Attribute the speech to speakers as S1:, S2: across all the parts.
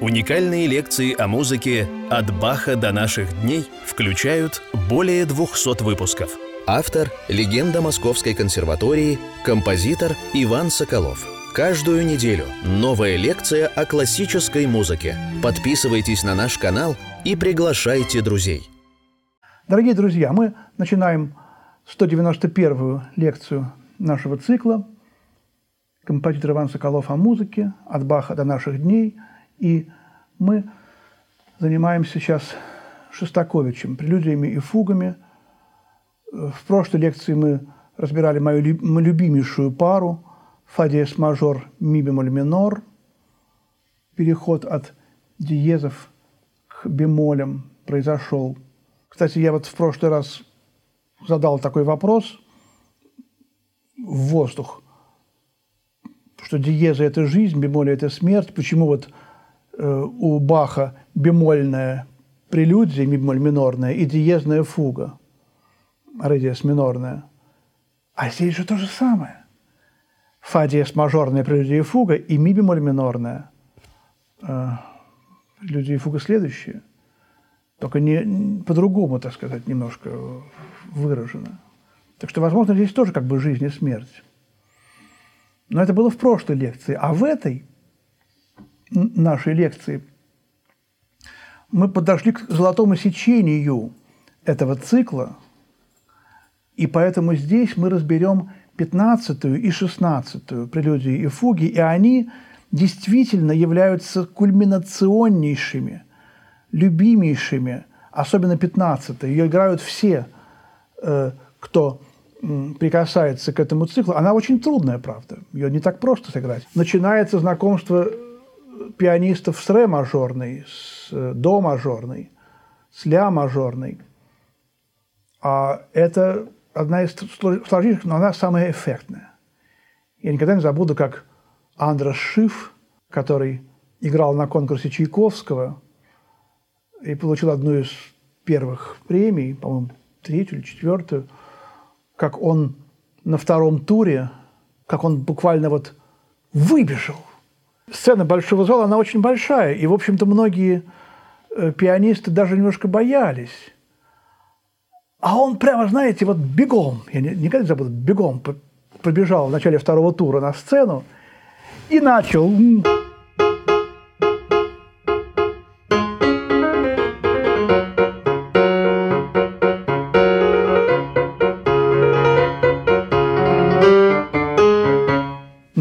S1: Уникальные лекции о музыке «От Баха до наших дней» включают более 200 выпусков. Автор – легенда Московской консерватории, композитор Иван Соколов. Каждую неделю новая лекция о классической музыке. Подписывайтесь на наш канал и приглашайте друзей.
S2: Дорогие друзья, мы начинаем 191-ю лекцию нашего цикла «Композитор Иван Соколов о музыке. От Баха до наших дней». И мы занимаемся сейчас Шостаковичем, прелюдиями и фугами. В прошлой лекции мы разбирали мою любимейшую пару фа диез мажор ми бемоль минор, переход от диезов к бемолям произошел. Кстати, я вот в прошлый раз задал такой вопрос в воздух, что диеза – это жизнь, бемоли – это смерть. Почему вот у Баха бемольная прелюдия, бемоль минорная, и диезная фуга, ре диез минорная. А здесь же то же самое. Фа диез мажорная прелюдия и фуга, и ми бемоль минорная. Э, прелюдия и фуга следующие. Только не, по-другому, так сказать, немножко выражено. Так что, возможно, здесь тоже как бы жизнь и смерть. Но это было в прошлой лекции. А в этой нашей лекции, мы подошли к золотому сечению этого цикла, и поэтому здесь мы разберем 15 и 16 прелюдии и фуги, и они действительно являются кульминационнейшими, любимейшими, особенно 15 Ее играют все, э, кто прикасается к этому циклу. Она очень трудная, правда. Ее не так просто сыграть. Начинается знакомство пианистов с ре мажорной, с э, до мажорной, с ля мажорной. А это одна из сложнейших, но она самая эффектная. Я никогда не забуду, как Андрес Шиф, который играл на конкурсе Чайковского и получил одну из первых премий, по-моему, третью или четвертую, как он на втором туре, как он буквально вот выбежал сцена большого зала, она очень большая, и, в общем-то, многие э, пианисты даже немножко боялись. А он прямо, знаете, вот бегом, я никогда не забуду, бегом побежал в начале второго тура на сцену и начал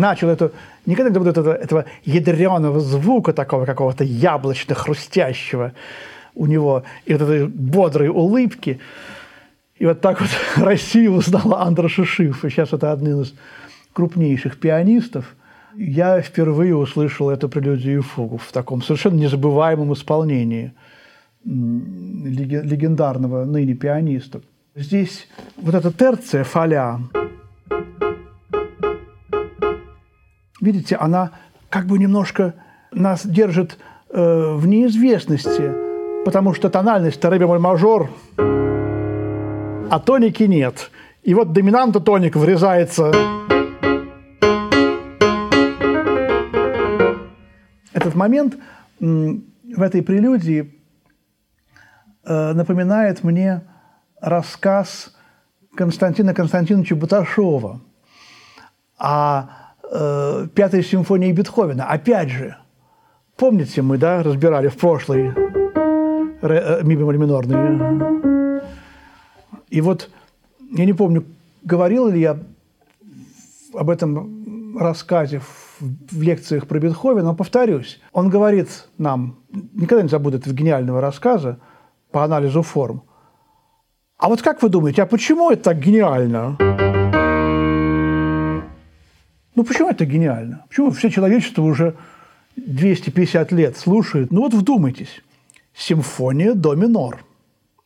S2: начал эту, никогда не забуду этого, этого ядреного звука такого какого-то яблочно-хрустящего у него, и вот этой бодрой улыбки. И вот так вот Россия узнала Андроша Шифа. Сейчас это один из крупнейших пианистов. Я впервые услышал эту прелюдию и фугу в таком совершенно незабываемом исполнении легендарного ныне пианиста. Здесь вот эта терция фаля, видите, она как бы немножко нас держит э, в неизвестности, потому что тональность ре бемоль мажор, а тоники нет. И вот доминанта тоник врезается. Этот момент в этой прелюдии э, напоминает мне рассказ Константина Константиновича Баташова о э, пятой симфонии Бетховена. Опять же, помните, мы да, разбирали в прошлой э, ми бемоль минорные. И вот я не помню, говорил ли я об этом рассказе в, в лекциях про Бетховена, но повторюсь. Он говорит нам, никогда не забуду этого гениального рассказа по анализу форм. А вот как вы думаете, а почему это так гениально? Ну почему это гениально? Почему все человечество уже 250 лет слушает? Ну вот вдумайтесь. Симфония до минор.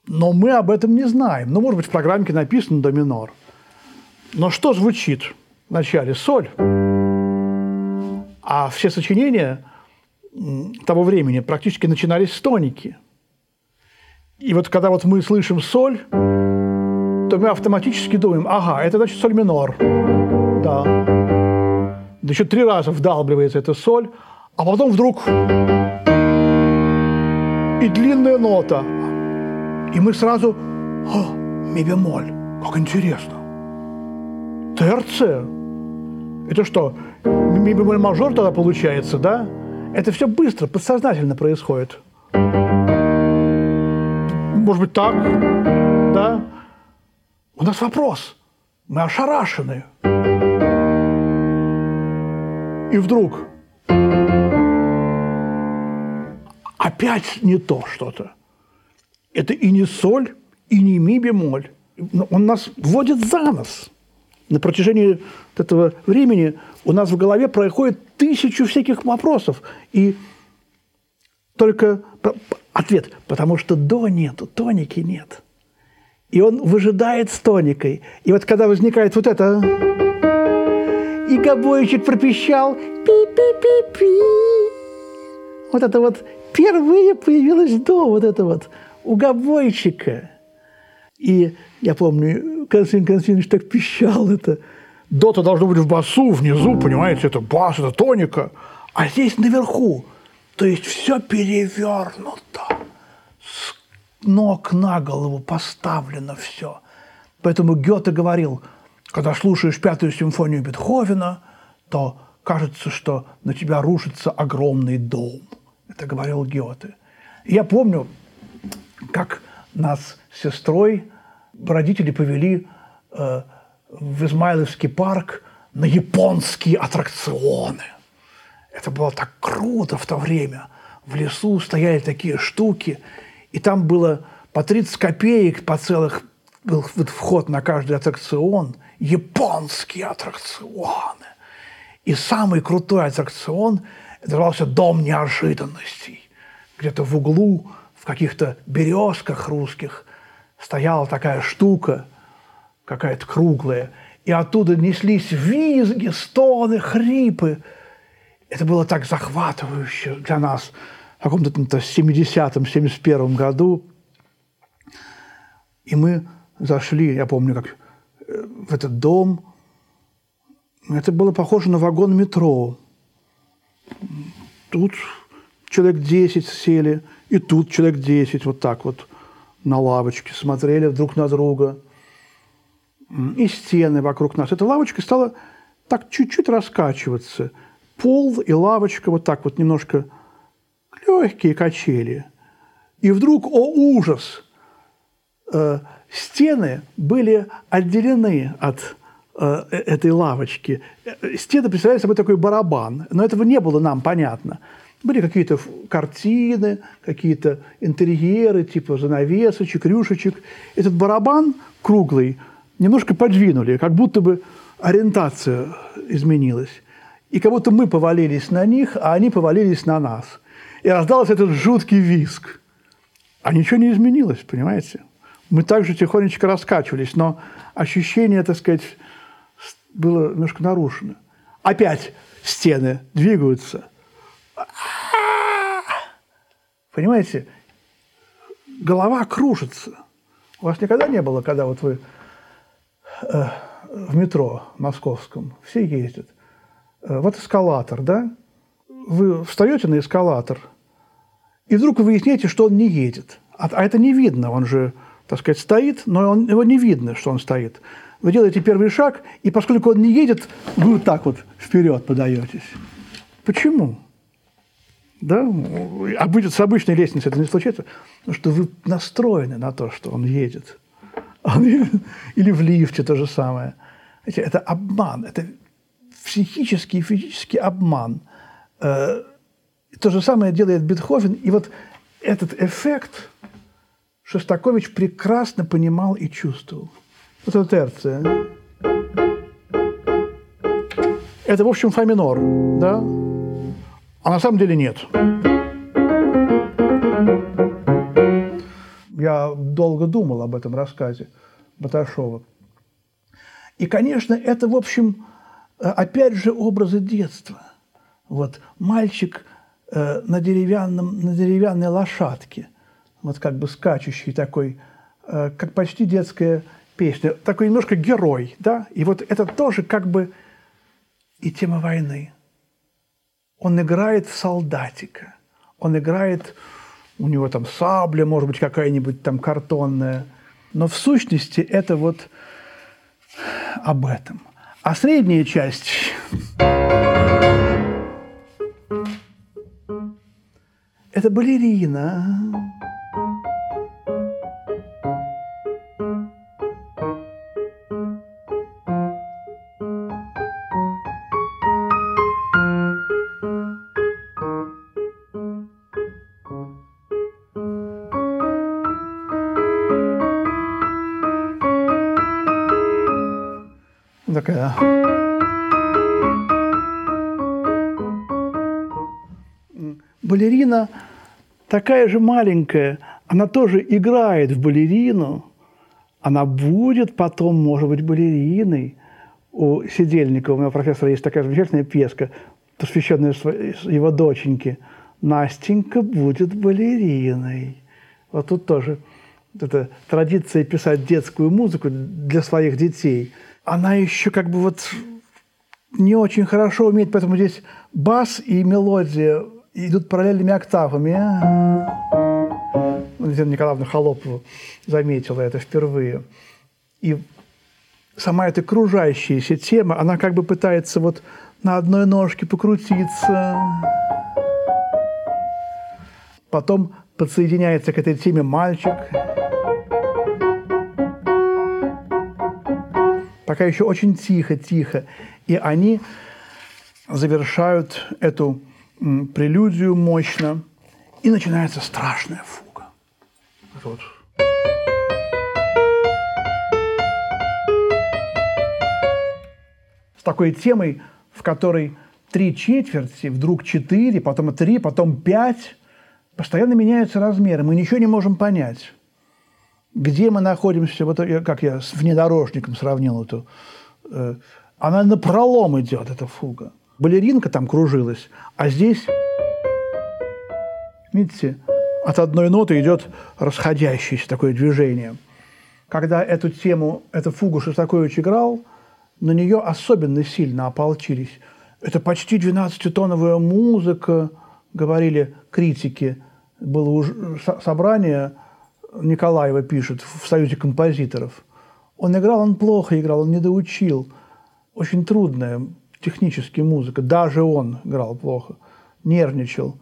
S2: Но мы об этом не знаем. Ну, может быть, в программке написано до минор. Но что звучит в начале? Соль. А все сочинения того времени практически начинались с тоники. И вот когда вот мы слышим соль, то мы автоматически думаем, ага, это значит соль минор. Да. Да еще три раза вдалбливается эта соль, а потом вдруг и длинная нота. И мы сразу, о, ми бемоль, как интересно. ТРЦ. Это что, ми бемоль мажор тогда получается, да? Это все быстро, подсознательно происходит. Может быть, так, да? У нас вопрос. Мы ошарашены. И вдруг опять не то что-то. Это и не соль, и не ми бемоль. Он нас вводит за нос. На протяжении этого времени у нас в голове происходит тысячу всяких вопросов. И только ответ, потому что до нету, тоники нет. И он выжидает с тоникой. И вот когда возникает вот это... И гобойчик пропищал пи-пи-пи-пи. Вот это вот впервые появилось до вот это вот у гобойчика. И я помню, Константин Константинович так пищал это. До-то должно быть в басу, внизу, понимаете, это бас, это тоника. А здесь наверху. То есть все перевернуто. С ног на голову поставлено все. Поэтому Гёте говорил, когда слушаешь пятую симфонию Бетховена, то кажется, что на тебя рушится огромный дом. Это говорил Гёте. я помню, как нас с сестрой родители повели э, в Измайловский парк на японские аттракционы. Это было так круто в то время. В лесу стояли такие штуки, и там было по 30 копеек по целых был вход на каждый аттракцион. Японские аттракционы. И самый крутой аттракцион назывался «Дом неожиданностей». Где-то в углу, в каких-то березках русских, стояла такая штука, какая-то круглая, и оттуда неслись визги, стоны, хрипы. Это было так захватывающе для нас в каком-то 70-м, 71-м году. И мы зашли, я помню, как в этот дом. Это было похоже на вагон метро. Тут человек 10 сели, и тут человек 10 вот так вот на лавочке, смотрели друг на друга. И стены вокруг нас. Эта лавочка стала так чуть-чуть раскачиваться. Пол и лавочка вот так вот немножко легкие качели. И вдруг, о ужас, э, стены были отделены от э, этой лавочки. Стены представляли собой такой барабан, но этого не было нам понятно. Были какие-то картины, какие-то интерьеры, типа занавесочек, рюшечек. Этот барабан круглый немножко подвинули, как будто бы ориентация изменилась. И как будто мы повалились на них, а они повалились на нас. И раздался этот жуткий виск. А ничего не изменилось, понимаете? Мы также тихонечко раскачивались, но ощущение, так сказать, было немножко нарушено. Опять стены двигаются – Понимаете, голова кружится. У вас никогда не было, когда вот вы э, в метро московском, все ездят, вот эскалатор, да? Вы встаете на эскалатор, и вдруг вы выясняете, что он не едет. А, а это не видно, он же, так сказать, стоит, но он, его не видно, что он стоит. Вы делаете первый шаг, и поскольку он не едет, вы вот так вот вперед подаетесь. Почему? Да? А с обычной лестницей это не случается, потому что вы настроены на то, что он едет. Или в лифте то же самое. Это обман, это психический и физический обман. Э, то же самое делает Бетховен. И вот этот эффект Шостакович прекрасно понимал и чувствовал. Это терция. Это, в общем, фа минор, да? А на самом деле нет. Я долго думал об этом рассказе Баташова. И, конечно, это, в общем, э, опять же, образы детства. Вот мальчик э, на, деревянном, на деревянной лошадке, вот как бы скачущий такой, э, как почти детская песня, такой немножко герой, да, и вот это тоже как бы и тема войны – он играет солдатика, он играет у него там сабля, может быть, какая-нибудь там картонная. Но в сущности это вот об этом. А средняя часть – это балерина. Такая же маленькая, она тоже играет в балерину, она будет потом, может быть, балериной. У Сидельникова, у моего профессора, есть такая замечательная пьеска, посвященная его доченьке. Настенька будет балериной. Вот тут тоже эта традиция писать детскую музыку для своих детей – она еще как бы вот не очень хорошо умеет, поэтому здесь бас и мелодия идут параллельными октавами. Елена Николаевна Холопова заметила это впервые. И сама эта кружащаяся тема, она как бы пытается вот на одной ножке покрутиться. Потом подсоединяется к этой теме мальчик – пока еще очень тихо-тихо. И они завершают эту прелюдию мощно, и начинается страшная фуга. Вот. С такой темой, в которой три четверти, вдруг четыре, потом три, потом пять, постоянно меняются размеры, мы ничего не можем понять где мы находимся, вот как я с внедорожником сравнил эту, э, она на пролом идет, эта фуга. Балеринка там кружилась, а здесь, видите, от одной ноты идет расходящееся такое движение. Когда эту тему, эту фугу Шостакович играл, на нее особенно сильно ополчились. Это почти 12-тоновая музыка, говорили критики. Было уже собрание Николаева пишет в Союзе композиторов. Он играл, он плохо играл, он не доучил. Очень трудная технически музыка. Даже он играл плохо, нервничал.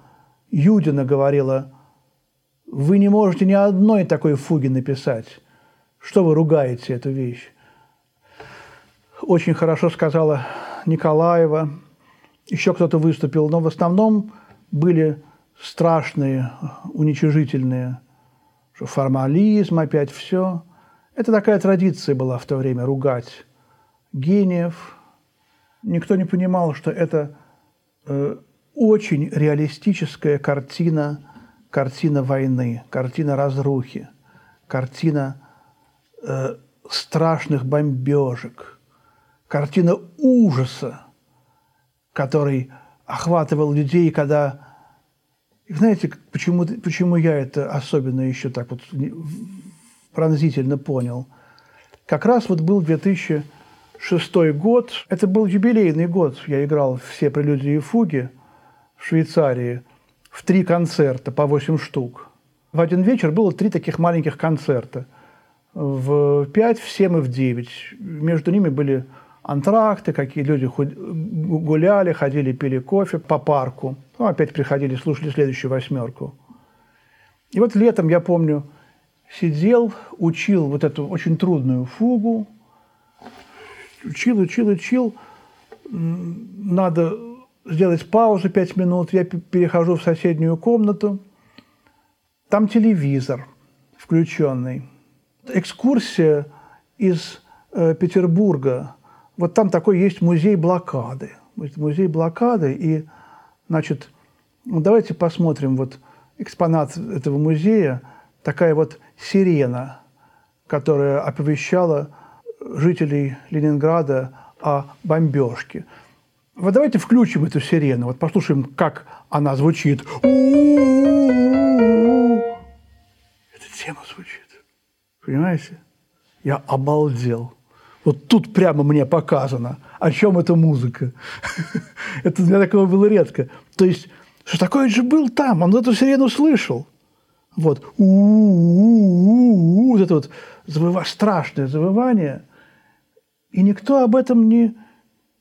S2: Юдина говорила, вы не можете ни одной такой фуги написать. Что вы ругаете эту вещь? Очень хорошо сказала Николаева. Еще кто-то выступил, но в основном были страшные, уничижительные что формализм опять все. Это такая традиция была в то время ругать гениев. Никто не понимал, что это э, очень реалистическая картина, картина войны, картина разрухи, картина э, страшных бомбежек, картина ужаса, который охватывал людей, когда знаете, почему, почему я это особенно еще так вот пронзительно понял? Как раз вот был 2006 год, это был юбилейный год, я играл все прелюдии и фуги в Швейцарии в три концерта по 8 штук. В один вечер было три таких маленьких концерта. В 5, в 7 и в 9. Между ними были антракты, какие люди гуляли, ходили, пили кофе по парку. Ну, опять приходили, слушали следующую восьмерку. И вот летом, я помню, сидел, учил вот эту очень трудную фугу, учил, учил, учил. Надо сделать паузу пять минут, я перехожу в соседнюю комнату. Там телевизор включенный. Экскурсия из э, Петербурга вот там такой есть музей блокады. Музей блокады, и, значит, ну, давайте посмотрим вот экспонат этого музея, такая вот сирена, которая оповещала жителей Ленинграда о бомбежке. Вот давайте включим эту сирену, вот послушаем, как она звучит. Эта тема звучит. Понимаете? Я обалдел. Вот тут прямо мне показано, о чем эта музыка. Это для такого было редко. То есть, что такое же был там, он эту сирену слышал. Вот. Вот это вот страшное завывание. И никто об этом не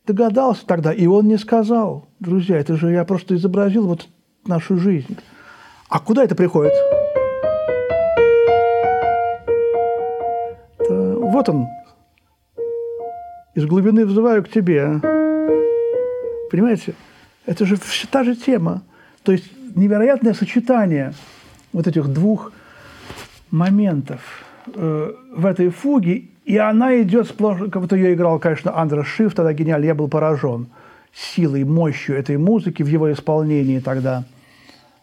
S2: догадался тогда. И он не сказал, друзья, это же я просто изобразил вот нашу жизнь. А куда это приходит? Это, вот он. Из глубины взываю к тебе. Понимаете? Это же та же тема. То есть невероятное сочетание вот этих двух моментов э, в этой фуге, и она идет сплошь, будто ее играл, конечно, Андрес Шиф, тогда гениально, я был поражен силой, мощью этой музыки в его исполнении тогда.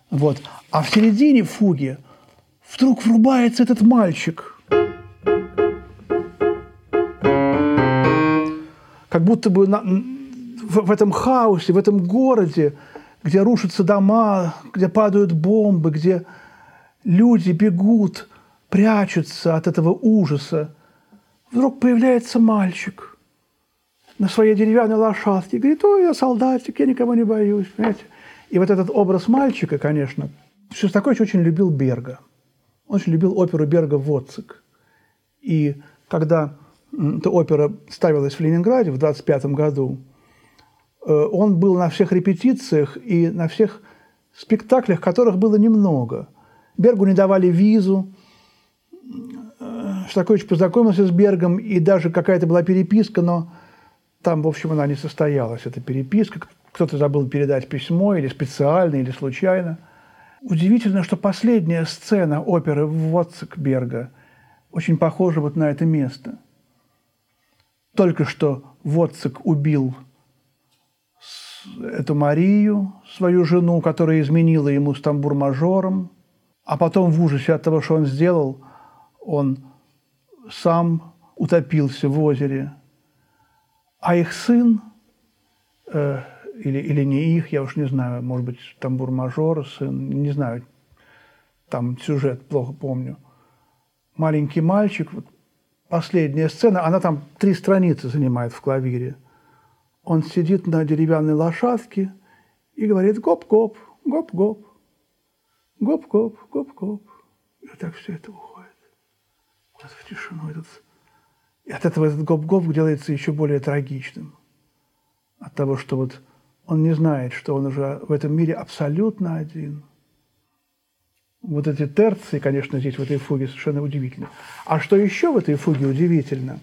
S2: Вот. А в середине фуги вдруг врубается этот мальчик. Как будто бы на, в, в этом хаосе, в этом городе, где рушатся дома, где падают бомбы, где люди бегут, прячутся от этого ужаса, вдруг появляется мальчик на своей деревянной лошадке. Говорит, ой, я солдатик, я никого не боюсь. Понимаете? И вот этот образ мальчика, конечно, Шостакович очень любил Берга. Он очень любил оперу Берга «Воцик». И когда эта опера ставилась в Ленинграде в 25 году, э, он был на всех репетициях и на всех спектаклях, которых было немного. Бергу не давали визу. Шостакович познакомился с Бергом, и даже какая-то была переписка, но там, в общем, она не состоялась, эта переписка. Кто-то забыл передать письмо, или специально, или случайно. Удивительно, что последняя сцена оперы Вотцекберга очень похожа вот на это место – только что Воцик убил эту Марию, свою жену, которая изменила ему с тамбур-мажором, а потом в ужасе от того, что он сделал, он сам утопился в озере. А их сын, э, или, или не их, я уж не знаю, может быть, тамбур-мажор, сын, не знаю, там сюжет плохо помню. Маленький мальчик, вот, последняя сцена, она там три страницы занимает в клавире. Он сидит на деревянной лошадке и говорит гоп-гоп, гоп-гоп, гоп-гоп, гоп-гоп. И так все это уходит. Тишину этот... И от этого этот гоп-гоп делается еще более трагичным. От того, что вот он не знает, что он уже в этом мире абсолютно один – вот эти терции, конечно, здесь в этой фуге совершенно удивительно. А что еще в этой фуге удивительно?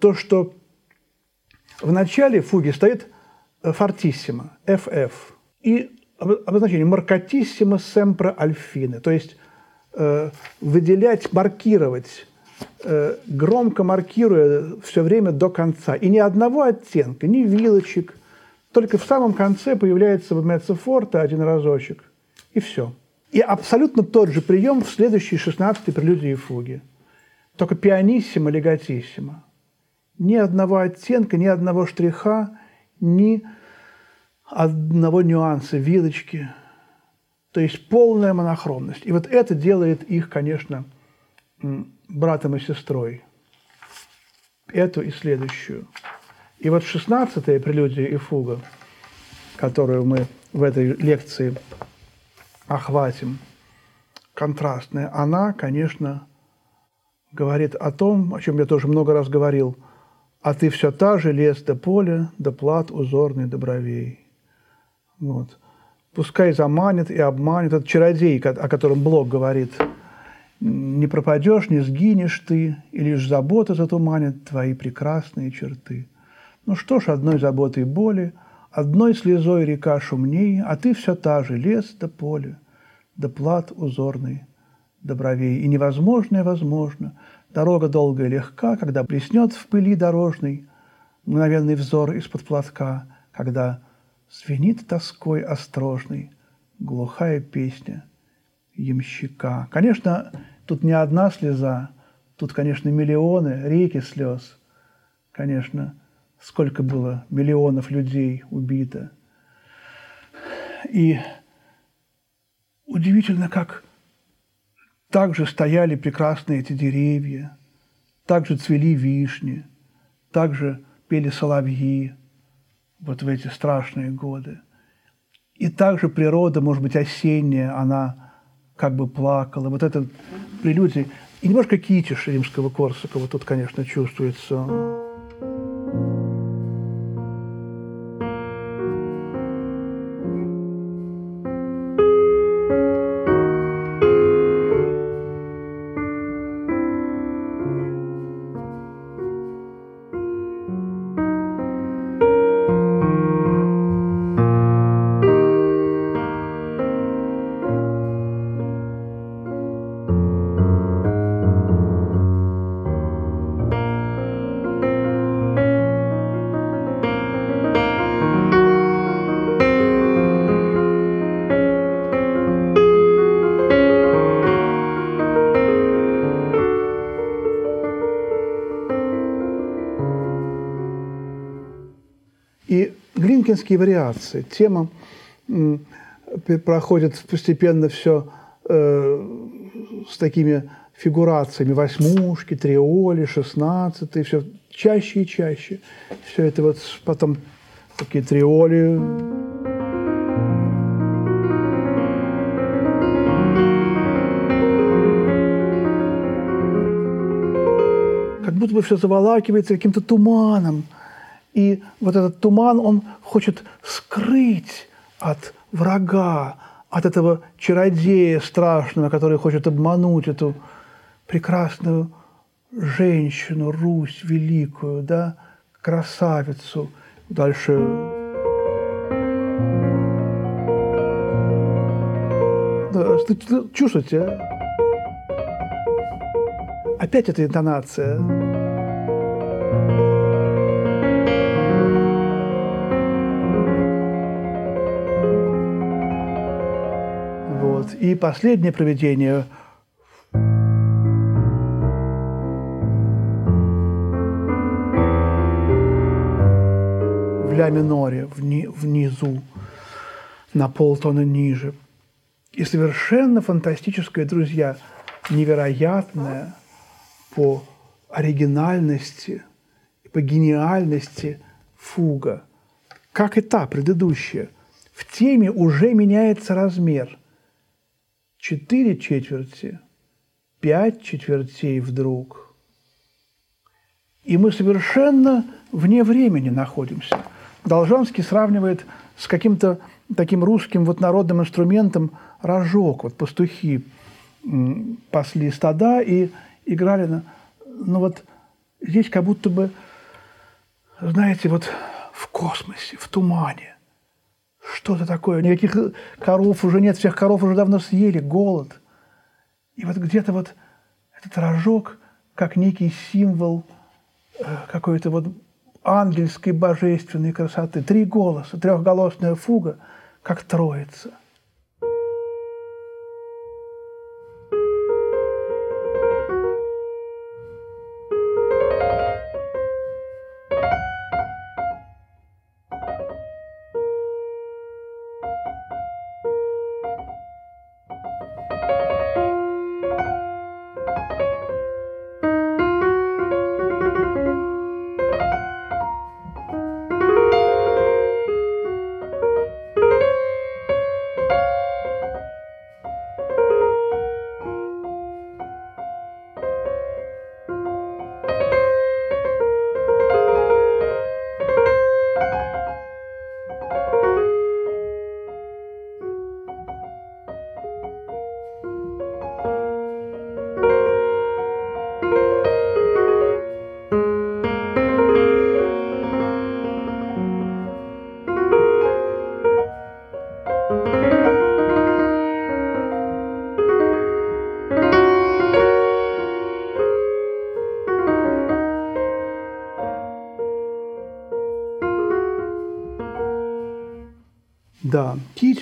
S2: То, что в начале фуги стоит фортиссимо, FF, и обозначение маркатиссимо семпро альфины, то есть э, выделять, маркировать, э, громко маркируя все время до конца. И ни одного оттенка, ни вилочек, только в самом конце появляется форте один разочек, и все – и абсолютно тот же прием в следующей 16-й прелюдии и фуге. Только пианиссимо, легатиссимо. Ни одного оттенка, ни одного штриха, ни одного нюанса, вилочки. То есть полная монохромность. И вот это делает их, конечно, братом и сестрой. Эту и следующую. И вот 16-я прелюдия и фуга, которую мы в этой лекции охватим, контрастная, она, конечно, говорит о том, о чем я тоже много раз говорил, а ты все та же лес до поля, до плат узорный до бровей. Вот. Пускай заманит и обманет этот чародей, о котором Блок говорит. Не пропадешь, не сгинешь ты, и лишь забота затуманит твои прекрасные черты. Ну что ж, одной заботой боли – Одной слезой река шумней, а ты все та же, лес да поле, да плат узорный, да бровей. И невозможное возможно, дорога долгая легка, когда блеснет в пыли дорожной мгновенный взор из-под платка, когда звенит тоской острожной глухая песня ямщика. Конечно, тут не одна слеза, тут, конечно, миллионы, реки слез, конечно, сколько было миллионов людей убито. И удивительно, как также стояли прекрасные эти деревья, также цвели вишни, также пели соловьи вот в эти страшные годы. И также природа, может быть, осенняя, она как бы плакала. Вот это прелюдия. И немножко китиш римского Корсакова тут, конечно, чувствуется. Глинкинские вариации. Тема проходит постепенно все э, с такими фигурациями. Восьмушки, триоли, шестнадцатые, все чаще и чаще. Все это вот потом такие триоли. Как будто бы все заволакивается каким-то туманом. И вот этот туман, он хочет скрыть от врага, от этого чародея страшного, который хочет обмануть эту прекрасную женщину, Русь великую, да, красавицу. Дальше да, чувствуете, а? Опять эта интонация. И последнее проведение в ля миноре, вни, внизу, на полтона ниже. И совершенно фантастическое, друзья, невероятное по оригинальности и по гениальности фуга. Как и та предыдущая. В теме уже меняется размер – четыре четверти, пять четвертей вдруг. И мы совершенно вне времени находимся. Должанский сравнивает с каким-то таким русским вот народным инструментом рожок. Вот пастухи пасли стада и играли на... Ну вот здесь как будто бы, знаете, вот в космосе, в тумане что-то такое. Никаких коров уже нет, всех коров уже давно съели, голод. И вот где-то вот этот рожок, как некий символ э, какой-то вот ангельской божественной красоты. Три голоса, трехголосная фуга, как троица –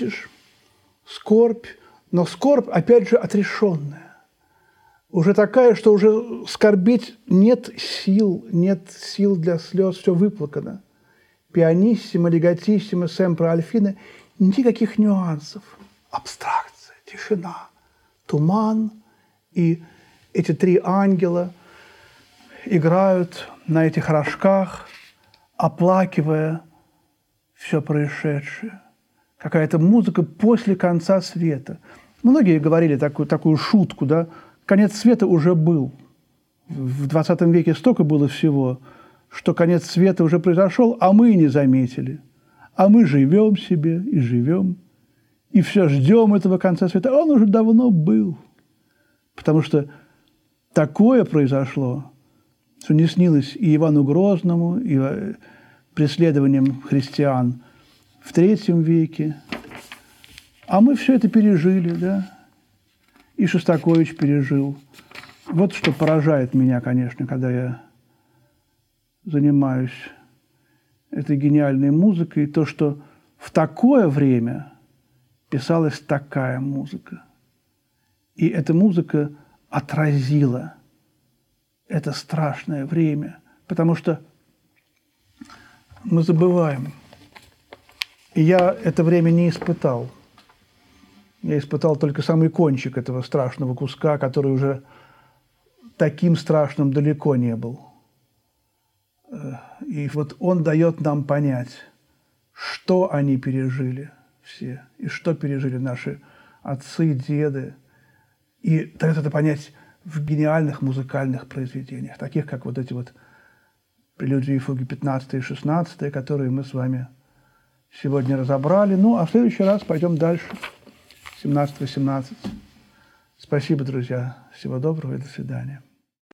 S2: Китиш, скорбь, но скорбь, опять же, отрешенная. Уже такая, что уже скорбить нет сил, нет сил для слез, все выплакано. Пианиссимо, легатиссимо, семпро, альфина – никаких нюансов. Абстракция, тишина, туман и эти три ангела играют на этих рожках, оплакивая все происшедшее какая-то музыка после конца света. Многие говорили такую, такую шутку, да, конец света уже был. В 20 веке столько было всего, что конец света уже произошел, а мы и не заметили. А мы живем себе и живем, и все ждем этого конца света. Он уже давно был. Потому что такое произошло, что не снилось и Ивану Грозному, и э, преследованием христиан в третьем веке. А мы все это пережили, да? И Шостакович пережил. Вот что поражает меня, конечно, когда я занимаюсь этой гениальной музыкой, то, что в такое время писалась такая музыка. И эта музыка отразила это страшное время, потому что мы забываем. И я это время не испытал. Я испытал только самый кончик этого страшного куска, который уже таким страшным далеко не был. И вот он дает нам понять, что они пережили все, и что пережили наши отцы, деды. И дает это понять в гениальных музыкальных произведениях, таких как вот эти вот прелюдии и фуги 15 и 16, которые мы с вами сегодня разобрали. Ну, а в следующий раз пойдем дальше, 17-18. Спасибо, друзья. Всего доброго и до свидания.